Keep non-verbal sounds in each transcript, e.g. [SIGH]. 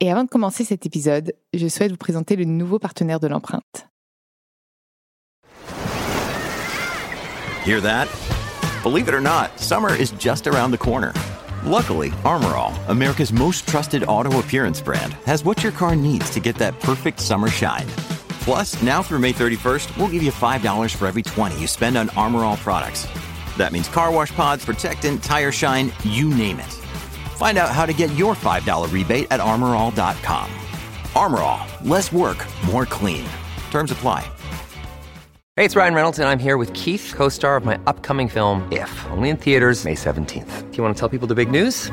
Et avant de commencer cet épisode, je souhaite vous présenter le nouveau partenaire de l'empreinte. Hear that? Believe it or not, summer is just around the corner. Luckily, Armorall, America's most trusted auto appearance brand, has what your car needs to get that perfect summer shine. Plus, now through May 31st, we'll give you $5 for every 20 you spend on Armorall products. That means car wash pods, protectant, tire shine, you name it. Find out how to get your $5 rebate at armorall.com. Armorall, less work, more clean. Terms apply. Hey, it's Ryan Reynolds, and I'm here with Keith, co star of my upcoming film, If, only in theaters, May 17th. Do you want to tell people the big news?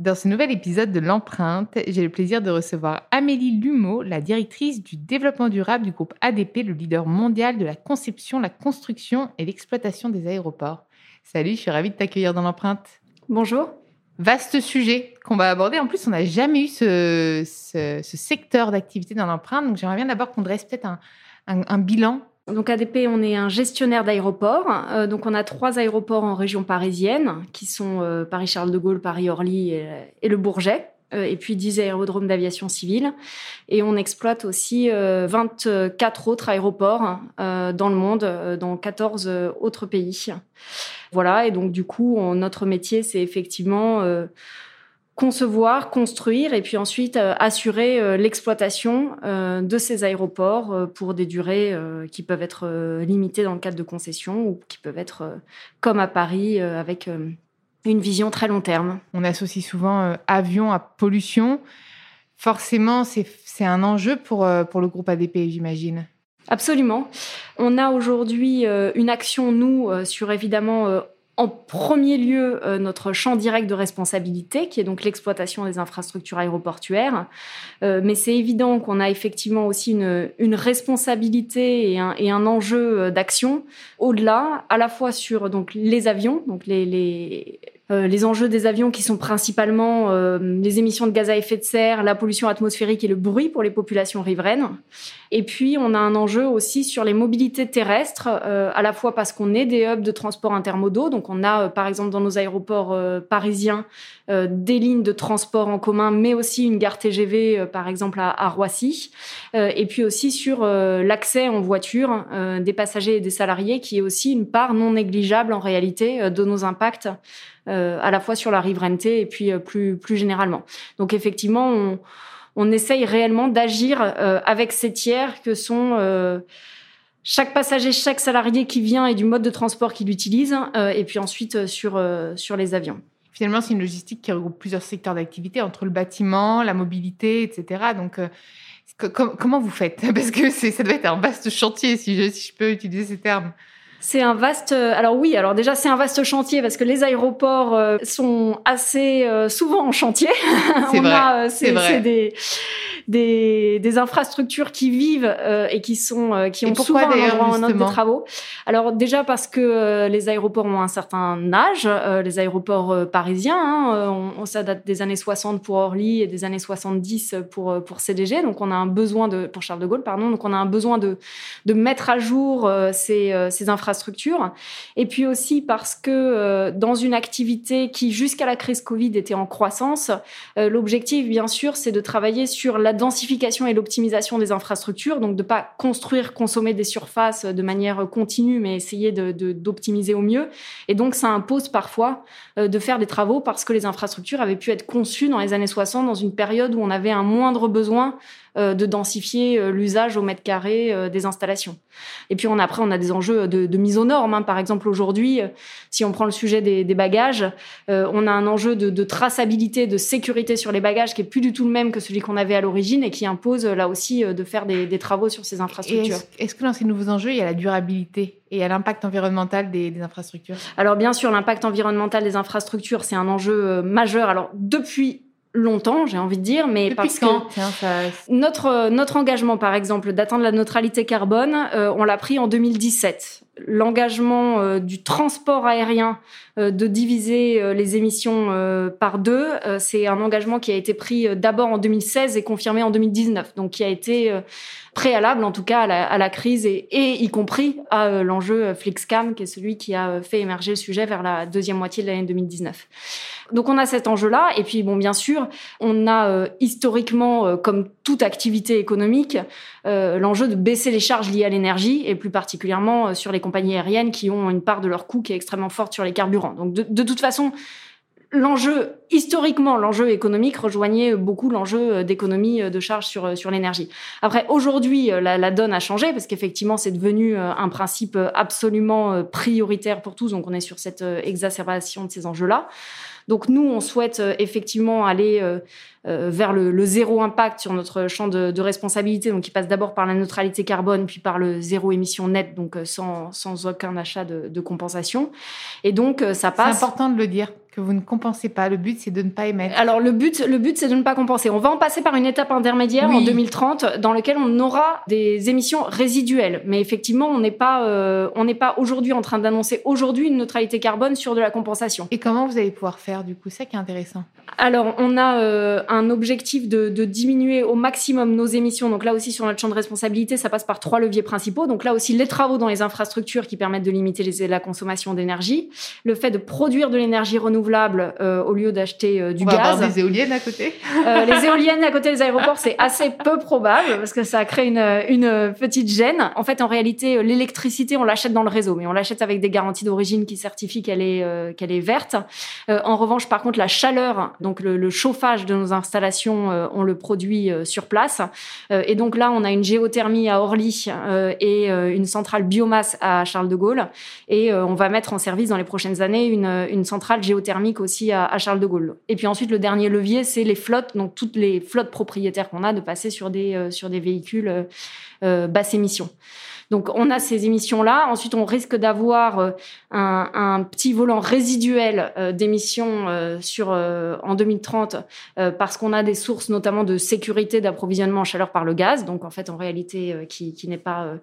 Dans ce nouvel épisode de l'empreinte, j'ai le plaisir de recevoir Amélie Lumeau, la directrice du développement durable du groupe ADP, le leader mondial de la conception, la construction et l'exploitation des aéroports. Salut, je suis ravie de t'accueillir dans l'empreinte. Bonjour. Vaste sujet qu'on va aborder. En plus, on n'a jamais eu ce, secteur d'activité dans l'empreinte. Donc, j'aimerais bien d'abord qu'on dresse peut-être un bilan donc ADP, on est un gestionnaire d'aéroports. Euh, donc on a trois aéroports en région parisienne, qui sont euh, Paris-Charles de Gaulle, Paris-Orly et, le Bourget. Euh, et puis 10 aérodromes d'aviation civile. Et on exploite aussi 24 autres aéroports dans le monde, dans 14 autres pays. Voilà, et donc du coup, notre métier, c'est effectivement concevoir, construire et puis ensuite euh, assurer euh, l'exploitation euh, de ces aéroports pour des durées qui peuvent être limitées dans le cadre de concessions ou qui peuvent être comme à Paris avec une vision très long terme. On associe souvent avion à pollution. Forcément, c'est un enjeu pour, pour le groupe ADP, j'imagine. Absolument. On a aujourd'hui une action, nous, sur évidemment en premier lieu euh, notre champ direct de responsabilité, qui est donc l'exploitation des infrastructures aéroportuaires. Euh, mais c'est évident qu'on a effectivement aussi une, responsabilité et un, enjeu euh, d'action au-delà, à la fois sur donc les avions, donc les euh, les enjeux des avions qui sont principalement euh, les émissions de gaz à effet de serre, la pollution atmosphérique et le bruit pour les populations riveraines. Et puis, on a un enjeu aussi sur les mobilités terrestres, euh, à la fois parce qu'on est des hubs de transport intermodaux, donc on a par exemple dans nos aéroports parisiens des lignes de transport en commun, mais aussi une gare TGV par exemple à, à Roissy, et puis aussi sur l'accès en voiture des passagers et des salariés, qui est aussi une part non négligeable en réalité de nos impacts euh, à la fois sur la riverainté et puis euh, plus, plus généralement. Donc effectivement, on, on essaye réellement d'agir euh, avec ces tiers que sont chaque passager, chaque salarié qui vient et du mode de transport qu'il utilise, et puis ensuite sur, sur les avions. Finalement, c'est une logistique qui regroupe plusieurs secteurs d'activité, entre le bâtiment, la mobilité, etc. Donc, comment vous faites? [LAUGHS] Parce que ça doit être un vaste chantier, si je, si je peux utiliser ces termes. C'est un vaste. Euh, alors oui, alors déjà c'est un vaste chantier parce que les aéroports euh, sont assez euh, souvent en chantier. [LAUGHS] C'est vrai. C'est. Des, des, des, infrastructures qui vivent et qui sont qui ont souvent un endroit un autre de travaux. Alors déjà parce que les aéroports ont un certain âge. les aéroports parisiens, hein, on, ça date des années 60 pour Orly et des années 70 pour pour CDG. Donc on a un besoin de pour Charles de Gaulle, pardon. Donc on a un besoin de de mettre à jour ces ces infrastructures infrastructures. Et puis aussi parce que euh, dans une activité qui, jusqu'à la crise Covid, était en croissance, euh, l'objectif, bien sûr, c'est de travailler sur la densification et l'optimisation des infrastructures. Donc, de pas construire, consommer des surfaces de manière continue, mais essayer d'optimiser de, au mieux. Et donc, ça impose parfois euh, de faire des travaux parce que les infrastructures avaient pu être conçues dans les années 60 dans une période où on avait un moindre besoin euh, de densifier euh, l'usage au mètre carré euh, des installations. Et puis on, après, on a des enjeux de, de mise aux normes. Hein. Par exemple, aujourd'hui, si on prend le sujet des, des bagages, on a un enjeu de, de, traçabilité, de sécurité sur les bagages qui est plus du tout le même que celui qu'on avait à l'origine et qui impose là aussi de faire des, des travaux sur ces infrastructures. Est-ce que dans ces nouveaux enjeux, il y a la durabilité et à l'impact environnemental des, des, infrastructures? Alors bien sûr, l'impact environnemental des infrastructures, c'est un enjeu majeur. Alors depuis longtemps, j'ai envie de dire, mais Depuis parce quand que Tiens, ça... notre notre engagement, par exemple, d'atteindre la neutralité carbone, euh, on l'a pris en 2017. L'engagement euh, du transport aérien euh, de diviser euh, les émissions euh, par deux, c'est un engagement qui a été pris d'abord en 2016 et confirmé en 2019, donc qui a été préalable en tout cas à la, à la crise et, et, y compris à l'enjeu Flixcam, qui est celui qui a fait émerger le sujet vers la deuxième moitié de l'année 2019. Donc on a cet enjeu-là, et puis bon, bien sûr, on a euh, historiquement, euh, comme toute activité économique, euh, l'enjeu de baisser les charges liées à l'énergie, et plus particulièrement sur les compagnies aériennes qui ont une part de leur coût qui est extrêmement forte sur les carburants. Donc de, de toute façon, l'enjeu, historiquement, l'enjeu économique rejoignait beaucoup l'enjeu d'économie de charges sur, sur l'énergie. Après, aujourd'hui, la, la, donne a changé parce qu'effectivement, c'est devenu un principe absolument prioritaire pour tous. Donc, on est sur cette exacerbation de ces enjeux-là. Donc nous, on souhaite effectivement aller euh, vers le, le, zéro impact sur notre champ de, de responsabilité, donc qui passe d'abord par la neutralité carbone, puis par le zéro émission net, donc sans, sans aucun achat de, de compensation. Et donc ça passe. C'est important de le dire que vous ne compensez pas. Le but, c'est de ne pas émettre. Alors le but, le but, c'est de ne pas compenser. On va en passer par une étape intermédiaire oui. en 2030, dans laquelle on aura des émissions résiduelles. Mais effectivement, on n'est pas, euh, on n'est pas aujourd'hui en train d'annoncer aujourd'hui une neutralité carbone sur de la compensation. Et comment vous allez pouvoir faire du coup? Ça qui est intéressant. Alors on a euh, un objectif de, de, diminuer au maximum nos émissions. Donc là aussi sur notre champ de responsabilité, ça passe par trois leviers principaux. Donc là aussi les travaux dans les infrastructures qui permettent de limiter les, la consommation d'énergie, le fait de produire de l'énergie renouvelable euh, au lieu d'acheter euh, du On gaz. va avoir des éoliennes à côté. Euh, les [LAUGHS] éoliennes à côté des aéroports, c'est assez peu probable parce que ça crée une, une petite gêne. En fait, en réalité, l'électricité, on l'achète dans le réseau, mais on l'achète avec des garanties d'origine qui certifient qu'elle est qu'elle est verte. en revanche, par contre, la chaleur, donc le, le chauffage de nos installations, on le produit sur place. et donc là, on a une géothermie à Orly et une centrale biomasse à Charles de Gaulle. Et on va mettre en service dans les prochaines années une, une centrale géothermique thermique aussi à, à, Charles de Gaulle. Et puis ensuite, le dernier levier, c'est les flottes, donc toutes les flottes propriétaires qu'on a, de passer sur des, euh, sur des véhicules euh, basse émission. Donc on a ces émissions-là. Ensuite, on risque d'avoir euh, un, petit volant résiduel euh, d'émissions euh, sur en 2030 parce qu'on a des sources notamment de sécurité d'approvisionnement en chaleur par le gaz. Donc en fait, en réalité, qui, n'est pas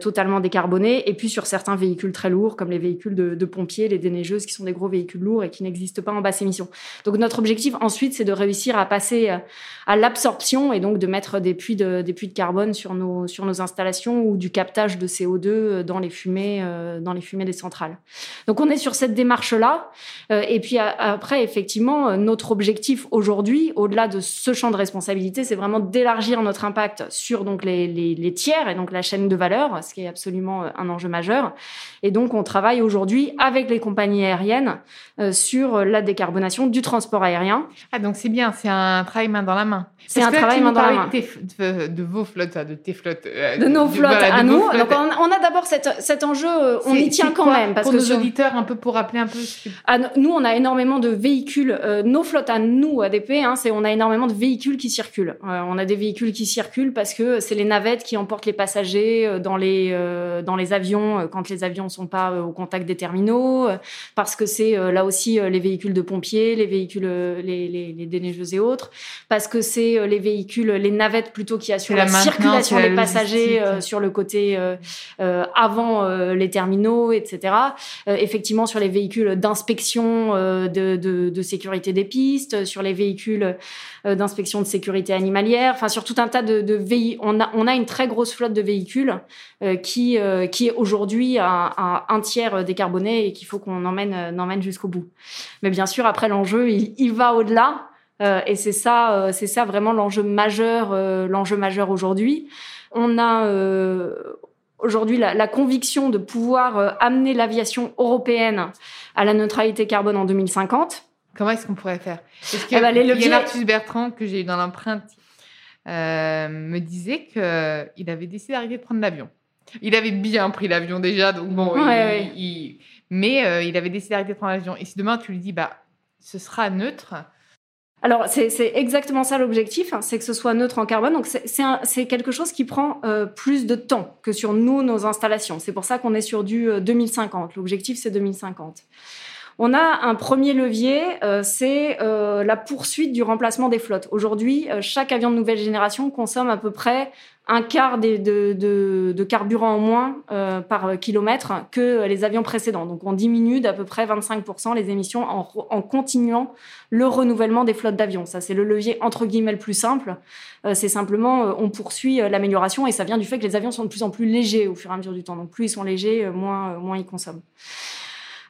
totalement décarboné. Et puis sur certains véhicules très lourds, comme les véhicules de, pompiers, les déneigeuses, qui sont des gros véhicules lourds et qui n'existent pas en basse émission. Donc notre objectif ensuite, c'est de réussir à passer à l'absorption et donc de mettre des puits de, des puits de carbone sur nos sur nos installations ou du captage de CO2 dans les fumées dans les fumées des centrales. Donc on est sur cette démarche-là. Euh, et puis après, effectivement, notre objectif aujourd'hui, au-delà de ce champ de responsabilité, c'est vraiment d'élargir notre impact sur donc les, les, les, tiers et donc la chaîne de valeur, ce qui est absolument un enjeu majeur. Et donc on travaille aujourd'hui avec les compagnies aériennes euh, sur la décarbonation du transport aérien. Ah donc c'est bien, c'est un travail main dans la main. C'est un travail main dans la main. De, tes, de, de, vos flottes, de tes flottes. Euh, de nos flottes voilà, à nous. Donc on, on a d'abord cet enjeu, on y tient quand quoi, même parce pour que nos sur, auditeurs, un peu pour rappeler un peu. Ah, nous, on a énormément de véhicules. Euh, nos flottes à nous, ADP, hein, c'est on a énormément de véhicules qui circulent. Euh, on a des véhicules qui circulent parce que c'est les navettes qui emportent les passagers euh, dans les euh, dans les avions euh, quand les avions sont pas au contact des terminaux. parce que c'est là aussi les véhicules de pompiers, les véhicules, les, les, les déneigeuses et autres. Parce que c'est les véhicules, les navettes plutôt qui assurent la, la circulation des passagers sur le côté avant les terminaux, etc. effectivement sur les véhicules d'inspection euh, de, de, de, sécurité des pistes, sur les véhicules euh, d'inspection de sécurité animalière, enfin sur tout un tas de, de véhicules. On a, on a une très grosse flotte de véhicules euh, qui, euh, qui est aujourd'hui à, à, un tiers décarboné et qu'il faut qu'on emmène, euh, emmène jusqu'au bout. Mais bien sûr, après l'enjeu, il, il va au-delà. et c'est ça, c'est ça vraiment l'enjeu majeur, l'enjeu majeur aujourd'hui. On a aujourd'hui la, la, conviction de pouvoir euh, amener l'aviation européenne à la neutralité carbone en 2050. Comment est-ce qu'on pourrait faire? Est-ce que eh ben, les leviers... Marcus Bertrand que j'ai eu dans l'empreinte me disait qu'il avait décidé d'arrêter de prendre l'avion. Il avait bien pris l'avion déjà, donc bon, mais il avait décidé d'arrêter de prendre l'avion. Et si demain tu lui dis, bah, ce sera neutre, alors, c'est exactement ça l'objectif, hein, c'est que ce soit neutre en carbone. Donc, c'est quelque chose qui prend euh, plus de temps que sur nous, nos installations. C'est pour ça qu'on est sur du 2050. Euh, l'objectif, c'est 2050. On a un premier levier, euh, c'est euh, la poursuite du remplacement des flottes. Aujourd'hui, euh, chaque avion de nouvelle génération consomme à peu près un quart de, carburant en moins par kilomètre que les avions précédents. Donc on diminue d'à peu près 25% les émissions en, en, continuant le renouvellement des flottes d'avions. Ça, c'est le levier entre guillemets le plus simple. c'est simplement, on poursuit l'amélioration et ça vient du fait que les avions sont de plus en plus légers au fur et à mesure du temps. Donc plus ils sont légers, moins, moins ils consomment.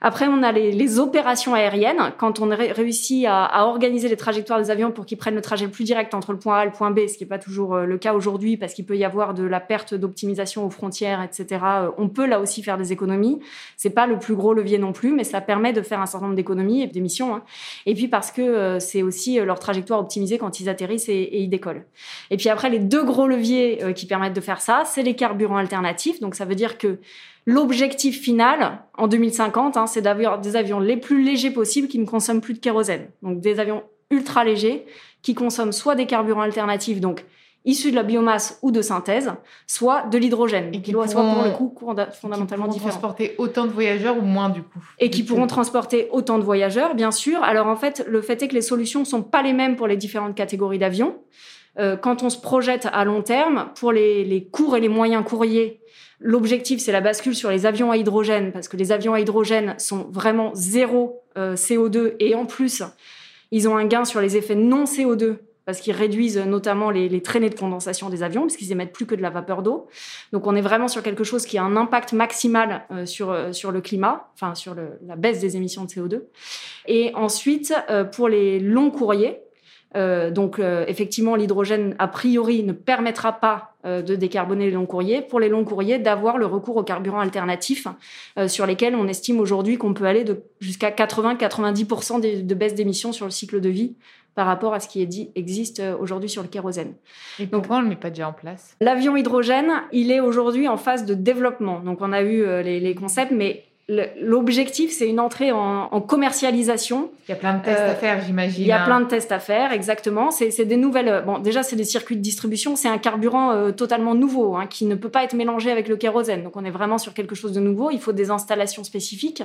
Après, on a les, opérations aériennes. Quand on réussit à, organiser les trajectoires des avions pour qu'ils prennent le trajet le plus direct entre le point A et le point B, ce qui n'est pas toujours euh, le cas aujourd'hui parce qu'il peut y avoir de la perte d'optimisation aux frontières, etc. Euh, on peut là aussi faire des économies. C'est pas le plus gros levier non plus, mais ça permet de faire un certain nombre d'économies et d'émissions. Hein. Et puis parce que euh, c'est aussi leur trajectoire optimisée quand ils atterrissent et, et, ils décollent. Et puis après, les deux gros leviers qui permettent de faire ça, c'est les carburants alternatifs. Donc ça veut dire que L'objectif final en 2050, hein, c'est d'avoir des avions les plus légers possibles qui ne consomment plus de kérosène. Donc des avions ultra légers qui consomment soit des carburants alternatifs, donc issus de la biomasse ou de synthèse, soit de l'hydrogène, et qui doit soit pour le coup fondamentalement différent. transporter autant de voyageurs ou moins du coup Et qui pourront transporter autant de voyageurs, bien sûr. Alors en fait, le fait est que les solutions ne sont pas les mêmes pour les différentes catégories d'avions. Euh, quand on se projette à long terme, pour les, les courts et les moyens courriers, L'objectif, c'est la bascule sur les avions à hydrogène, parce que les avions à hydrogène sont vraiment zéro euh, CO2, et en plus, ils ont un gain sur les effets non CO2, parce qu'ils réduisent notamment les, traînées de condensation des avions, puisqu'ils émettent plus que de la vapeur d'eau. Donc on est vraiment sur quelque chose qui a un impact maximal euh, sur, euh, sur le climat, enfin sur la baisse des émissions de CO2. Et ensuite, pour les longs courriers, euh, donc euh, effectivement, l'hydrogène, a priori, ne permettra pas euh, de décarboner les longs courriers. Pour les longs courriers, d'avoir le recours aux carburants alternatifs, sur lesquels on estime aujourd'hui qu'on peut aller jusqu'à 80-90% de, baisse d'émissions sur le cycle de vie par rapport à ce qui est dit, existe aujourd'hui sur le kérosène. Et pourquoi on ne le met pas déjà en place? L'avion hydrogène, il est aujourd'hui en phase de développement. Donc on a eu les, les concepts, mais L'objectif, c'est une entrée en, commercialisation. Il y a plein de tests à euh, faire, j'imagine. Il y a plein de tests à faire, exactement. C'est des nouvelles. Euh, bon, déjà, c'est des circuits de distribution. C'est un carburant euh, totalement nouveau, hein, qui ne peut pas être mélangé avec le kérosène. Donc, on est vraiment sur quelque chose de nouveau. Il faut des installations spécifiques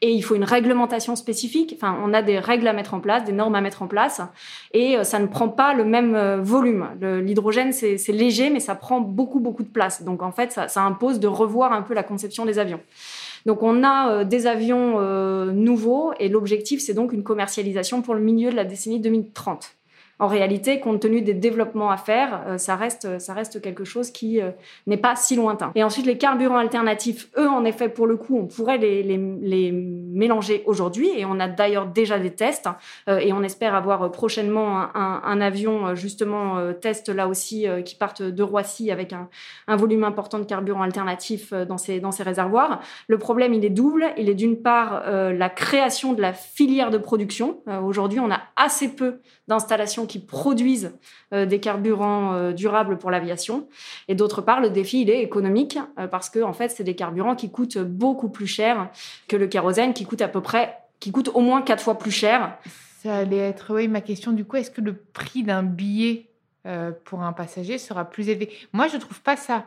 et il faut une réglementation spécifique. Enfin, on a des règles à mettre en place, des normes à mettre en place, et ça ne prend pas le même volume. L'hydrogène, c'est léger, mais ça prend beaucoup, beaucoup de place. Donc, en fait, ça, ça impose de revoir un peu la conception des avions. Donc on a euh, des avions euh, nouveaux et l'objectif c'est donc une commercialisation pour le milieu de la décennie 2030 en réalité, compte tenu des développements à faire, euh, ça reste, ça reste quelque chose qui euh, n'est pas si lointain. Et ensuite, les carburants alternatifs, eux, en effet, pour le coup, on pourrait les, les, les mélanger aujourd'hui, et on a d'ailleurs déjà des tests, euh, et on espère avoir prochainement un, avion, justement, test là aussi, qui parte de Roissy avec un, volume important de carburants alternatifs dans ces, dans ces réservoirs. Le problème, il est double. Il est d'une part la création de la filière de production. aujourd'hui, on a assez peu d'installations qui produisent euh, des carburants euh, durables pour l'aviation. Et d'autre part, le défi, il est économique euh, parce que, en fait, c'est des carburants qui coûtent beaucoup plus cher que le kérosène, qui coûte à peu près, qui coûte au moins quatre fois plus cher. Ça allait être, oui, ma question. Du coup, est-ce que le prix d'un billet pour un passager sera plus élevé? Moi, je trouve pas ça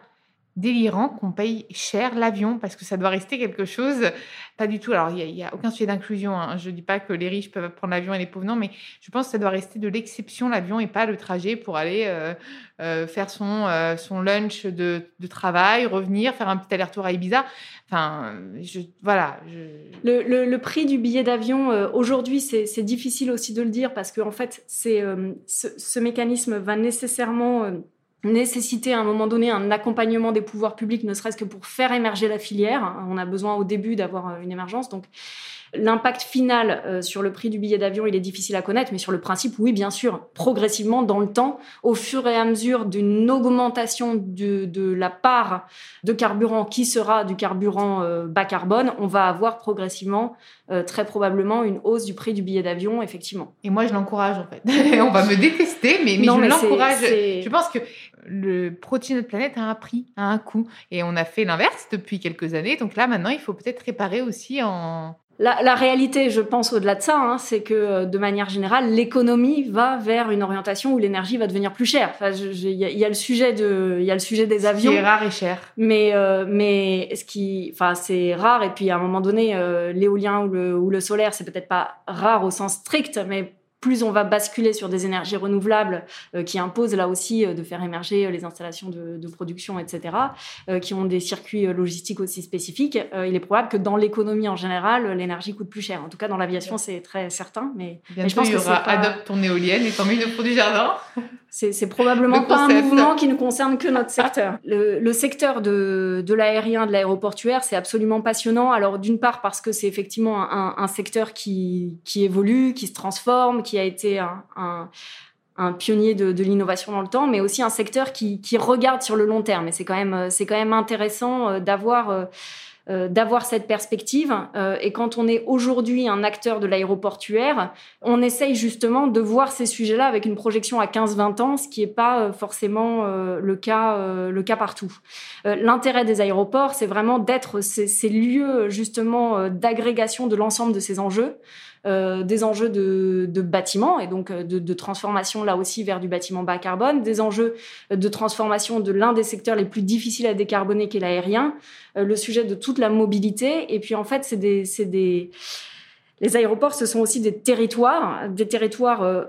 délirant qu'on paye cher l'avion parce que ça doit rester quelque chose. Pas du tout. Alors, il n'y a, aucun sujet d'inclusion. Hein. Je ne dis pas que les riches peuvent prendre l'avion et les pauvres non, mais je pense que ça doit rester de l'exception l'avion et pas le trajet pour aller euh, euh, faire son, euh, son lunch de, travail, revenir, faire un petit aller-retour à Ibiza. Enfin, voilà. Le, le, prix du billet d'avion, aujourd'hui, c'est difficile aussi de le dire parce que, en fait, ce, mécanisme va nécessairement nécessiter à un moment donné un accompagnement des pouvoirs publics, ne serait-ce que pour faire émerger la filière. On a besoin au début d'avoir euh, une émergence. Donc, L'impact final euh, sur le prix du billet d'avion, il est difficile à connaître, mais sur le principe, oui, bien sûr, progressivement dans le temps, au fur et à mesure d'une augmentation de, de, la part de carburant qui sera du carburant euh, bas carbone, on va avoir progressivement, euh, très probablement, une hausse du prix du billet d'avion, effectivement. Et moi, je l'encourage en fait. [LAUGHS] on va me détester, mais, mais je l'encourage. Je pense que le protéger notre planète a un prix, a un coût. Et on a fait l'inverse depuis quelques années. Donc là, maintenant, il faut peut-être réparer aussi en... La, réalité, je pense, au-delà de ça, hein, c'est que euh, de manière générale, l'économie va vers une orientation où l'énergie va devenir plus chère. Enfin, il y, a le sujet de, il y a le sujet des avions. Qui est rare et cher. Mais, euh, mais ce qui, enfin, c'est rare. Et puis à un moment donné, euh, l'éolien ou le, ou le solaire, c'est peut-être pas rare au sens strict, mais plus on va basculer sur des énergies renouvelables euh, qui imposent là aussi euh, de faire émerger euh, les installations de, production, etc., qui ont des circuits logistiques aussi spécifiques, il est probable que dans l'économie en général, l'énergie coûte plus cher. En tout cas, dans l'aviation, c'est très certain. Mais, je pense il y aura adopte ton éolienne et ton mine de du jardin. [LAUGHS] C'est probablement pas un mouvement qui ne concerne que notre secteur. Le, secteur de, de l'aérien, de l'aéroportuaire, c'est absolument passionnant. Alors d'une part parce que c'est effectivement un, un, secteur qui, qui évolue, qui se transforme, qui a été un, un, pionnier de, de l'innovation dans le temps, mais aussi un secteur qui, qui regarde sur le long terme. Et c'est quand même, c'est quand même intéressant euh, d'avoir euh, d'avoir cette perspective. Euh, et quand on est aujourd'hui un acteur de l'aéroportuaire, on essaye justement de voir ces sujets-là avec une projection à 15-20 ans, ce qui n'est pas euh, forcément le cas le cas partout. L'intérêt des aéroports, c'est vraiment d'être ces, lieux justement d'agrégation de l'ensemble de ces enjeux. Des enjeux de, de bâtiment et donc de, transformation là aussi vers du bâtiment bas carbone, des enjeux de transformation de l'un des secteurs les plus difficiles à décarboner qui est l'aérien, le sujet de la mobilité. Et puis en fait c'est des, des les aéroports, ce sont aussi des territoires, des territoires euh,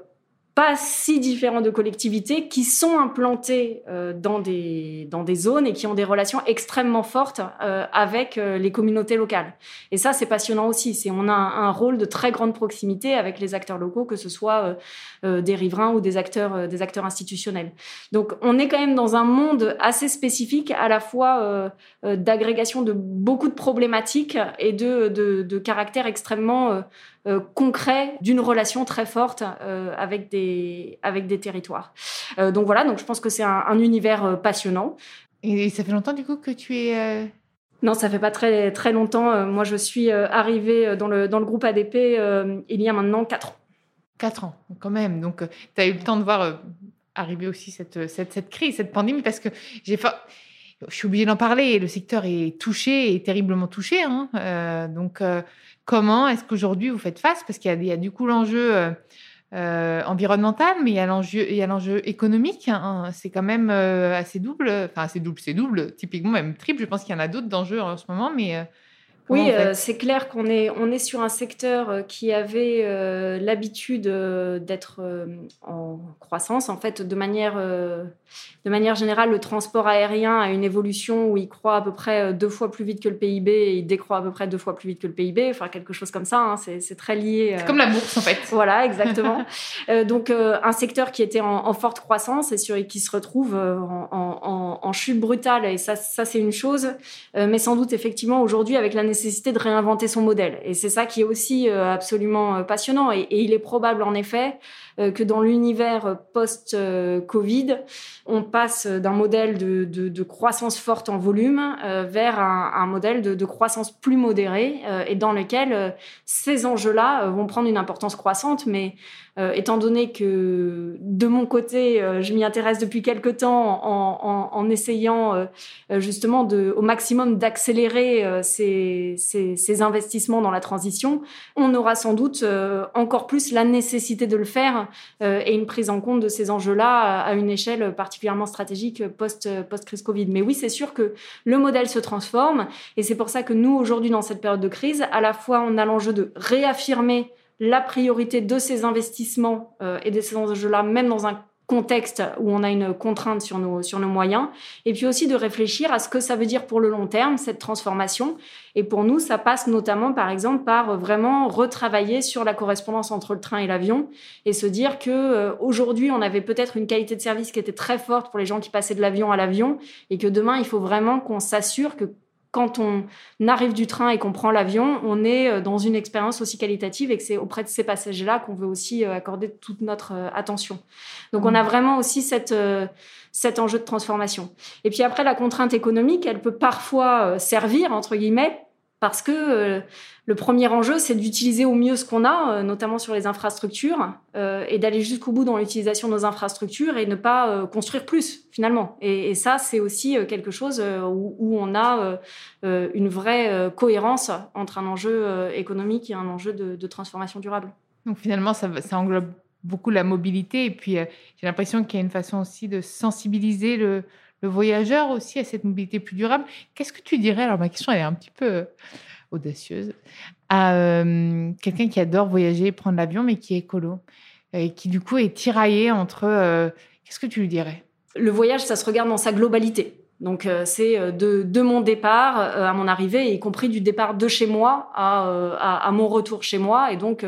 pas si différents de collectivités qui sont implantées euh, dans, des, dans des zones et qui ont des relations extrêmement fortes euh, avec euh, les communautés locales. Et ça, c'est passionnant aussi. C'est on a un, rôle de très grande proximité avec les acteurs locaux, que ce soit des riverains ou des acteurs, des acteurs institutionnels. Donc, on est quand même dans un monde assez spécifique, à la fois d'agrégation de beaucoup de problématiques et de, de, de caractère extrêmement euh, concret d'une relation très forte euh, avec des avec des territoires. Euh, donc voilà, donc je pense que c'est un, univers passionnant. Et ça fait longtemps du coup que tu es non, ça fait pas très très longtemps. moi, je suis arrivée dans le dans le groupe ADP il y a maintenant quatre ans. Quatre ans, quand même. Donc, tu as eu le temps de voir arriver aussi cette, cette, cette, crise, cette pandémie, parce que j'ai je suis obligée d'en parler. Le secteur est touché, et terriblement touché. Hein. donc, Comment est-ce qu'aujourd'hui vous faites face? Parce qu'il y, a du coup l'enjeu euh, euh, environnemental, mais il y a l'enjeu, il y a l'enjeu économique. Hein. C'est quand même euh, assez double. Enfin, assez double, c'est double, typiquement même triple. Je pense qu'il y en a d'autres d'enjeux en ce moment, mais oui, euh, c'est clair qu'on est, on est sur un secteur euh, qui avait euh, l'habitude d'être en croissance. En fait, de manière, de manière générale, le transport aérien a une évolution où il croît à peu près deux fois plus vite que le PIB et il décroît à peu près deux fois plus vite que le PIB. Enfin, quelque chose comme ça. Hein. c'est très lié. C'est comme la bourse, en fait. Voilà, exactement. [LAUGHS] donc, un secteur qui était en, forte croissance et sur, qui se retrouve en, en, en, chute brutale. Et ça, ça c'est une chose. mais sans doute, effectivement, aujourd'hui, avec la de réinventer son modèle. Et c'est ça qui est aussi euh, absolument euh, passionnant. Et, il est probable, en effet, que dans l'univers post-Covid, on passe d'un modèle de, de, croissance forte en volume vers un, un modèle de, de, croissance plus modérée et dans lequel ces enjeux-là vont prendre une importance croissante, mais euh, étant donné que de mon côté, euh, je m'y intéresse depuis quelque temps en, en, en essayant euh, justement de, au maximum d'accélérer ces, ces, ces, investissements dans la transition, on aura sans doute encore plus la nécessité de le faire et une prise en compte de ces enjeux-là à une échelle particulièrement stratégique post, post-crise Covid. Mais oui, c'est sûr que le modèle se transforme et c'est pour ça que nous, aujourd'hui, dans cette période de crise, à la fois, on a l'enjeu de réaffirmer la priorité de ces investissements euh, et de ces enjeux-là, même dans un contexte où on a une contrainte sur nos, sur nos moyens, et puis aussi de réfléchir à ce que ça veut dire pour le long terme, cette transformation. Et pour nous, ça passe notamment, par exemple, par vraiment retravailler sur la correspondance entre le train et l'avion, et se dire que euh, aujourd'hui, on avait peut-être une qualité de service qui était très forte pour les gens qui passaient de l'avion à l'avion, et que demain, il faut vraiment qu'on s'assure que quand on arrive du train et qu'on prend l'avion, on est dans une expérience aussi qualitative et que c'est auprès de ces passagers-là qu'on veut aussi accorder toute notre attention. Donc on a mmh. vraiment aussi cette cet enjeu de transformation. Et puis après, la contrainte économique, elle peut parfois servir, entre guillemets, parce que euh, le premier enjeu, c'est d'utiliser au mieux ce qu'on a, euh, notamment sur les infrastructures, euh, et d'aller jusqu'au bout dans l'utilisation de nos infrastructures et ne pas construire plus, finalement. Et, ça, c'est aussi quelque chose où, on a une vraie cohérence entre un enjeu économique et un enjeu de, transformation durable. Donc finalement, ça, englobe beaucoup la mobilité, et puis j'ai l'impression qu'il y a une façon aussi de sensibiliser le, le voyageur aussi à cette mobilité plus durable. Qu'est-ce que tu dirais, alors ma question est un petit peu euh, audacieuse, à euh, quelqu'un qui adore voyager, prendre l'avion, mais qui est écolo, et qui du coup est tiraillé entre... Euh, qu'est-ce que tu lui dirais? Le voyage, ça se regarde dans sa globalité. Donc euh, c'est euh, de, mon départ euh, à mon arrivée, y compris du départ de chez moi à, mon retour chez moi, et donc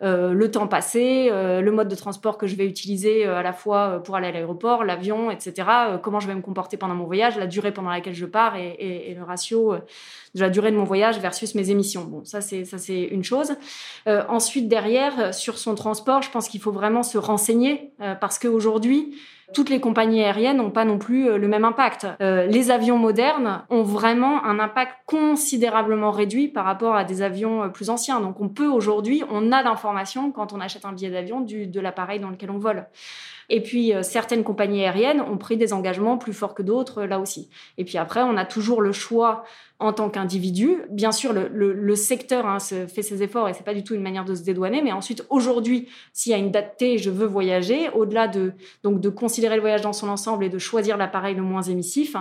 le temps passé, le mode de transport que je vais utiliser à la fois pour aller à l'aéroport, l'avion, etc. comment je vais me comporter pendant mon voyage, la durée pendant laquelle je pars et, et, et le ratio de la durée de mon voyage versus mes émissions. Bon, ça c'est ça c'est une chose. ensuite derrière sur son transport, je pense qu'il faut vraiment se renseigner parce qu'aujourd'hui toutes les compagnies aériennes n'ont pas non plus euh, le même impact. Euh, les avions modernes ont vraiment un impact considérablement réduit par rapport à des avions euh, plus anciens. Donc on peut aujourd'hui, on a l'information quand on achète un billet d'avion de l'appareil dans lequel on vole. Et puis, certaines compagnies aériennes ont pris des engagements plus forts que d'autres, là aussi. Et puis après, on a toujours le choix en tant qu'individu. Bien sûr, le, le, le secteur hein, se fait ses efforts et c'est pas du tout une manière de se dédouaner. Mais ensuite, aujourd'hui, s'il y a une date T, je veux voyager, au-delà de donc de considérer le voyage dans son ensemble et de choisir l'appareil le moins émissif,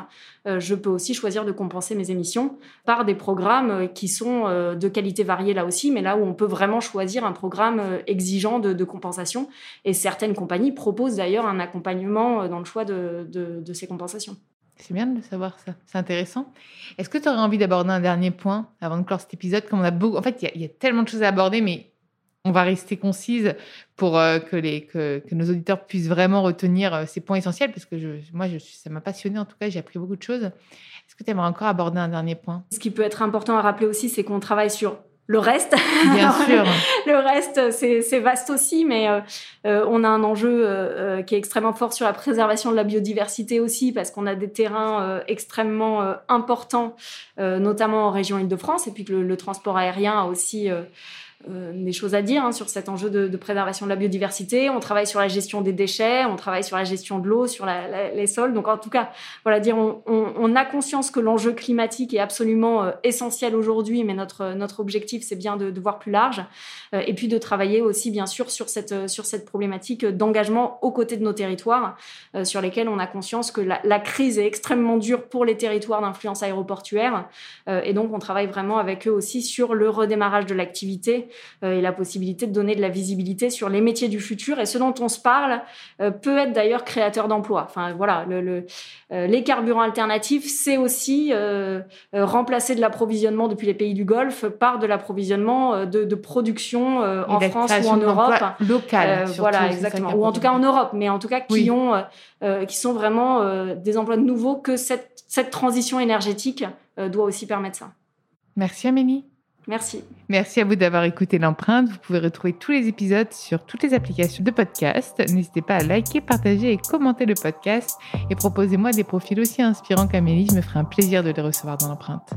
euh, je peux aussi choisir de compenser mes émissions par des programmes euh, qui sont euh, de qualité variée là aussi, mais là où on peut vraiment choisir un programme exigeant de, de compensation. Et certaines compagnies proposent d'ailleurs un accompagnement dans le choix de, de, de ces compensations. C'est bien de savoir ça. C'est intéressant. Est-ce que tu aurais envie d'aborder un dernier point avant de clore cet épisode? Comme on a beaucoup... En fait, il y, a tellement de choses à aborder, mais on va rester concise pour euh, que, les, que, nos auditeurs puissent vraiment retenir euh, ces points essentiels parce que je, moi, je, ça m'a passionné en tout cas, j'ai appris beaucoup de choses. Est-ce que tu aimerais encore aborder un dernier point? Ce qui peut être important à rappeler aussi, c'est qu'on travaille sur le reste. Bien [LAUGHS] sûr. le reste, c'est vaste aussi, mais euh, euh, on a un enjeu euh, qui est extrêmement fort sur la préservation de la biodiversité aussi, parce qu'on a des terrains extrêmement importants, notamment en région Île-de-France, et puis que le, transport aérien a aussi euh, des choses à dire hein, sur cet enjeu de, de, préservation de la biodiversité. On travaille sur la gestion des déchets, on travaille sur la gestion de l'eau, sur la, les sols. Donc en tout cas, voilà, dire on, on, on a conscience que l'enjeu climatique est absolument euh, essentiel aujourd'hui, mais notre notre objectif c'est bien de, de, voir plus large euh, et puis de travailler aussi bien sûr sur cette sur cette problématique d'engagement aux côtés de nos territoires, sur lesquels on a conscience que la, la, crise est extrêmement dure pour les territoires d'influence aéroportuaire et donc on travaille vraiment avec eux aussi sur le redémarrage de l'activité euh, et la possibilité de donner de la visibilité sur les métiers du futur. Et ce dont on se parle euh, peut être d'ailleurs créateur d'emplois. Enfin voilà, le, euh, les carburants alternatifs, c'est aussi remplacer de l'approvisionnement depuis les pays du Golfe par de l'approvisionnement de, de, production en France ou en Europe. Local. voilà, exactement. Ou en tout cas en Europe, mais en tout cas qui ont, qui sont vraiment des emplois nouveaux que cette, cette transition énergétique doit aussi permettre ça. Merci Amélie. Merci. Merci à vous d'avoir écouté l'empreinte. Vous pouvez retrouver tous les épisodes sur toutes les applications de podcast. N'hésitez pas à liker, partager et commenter le podcast. Et proposez-moi des profils aussi inspirants qu'Amélie. Je me ferai un plaisir de les recevoir dans l'empreinte.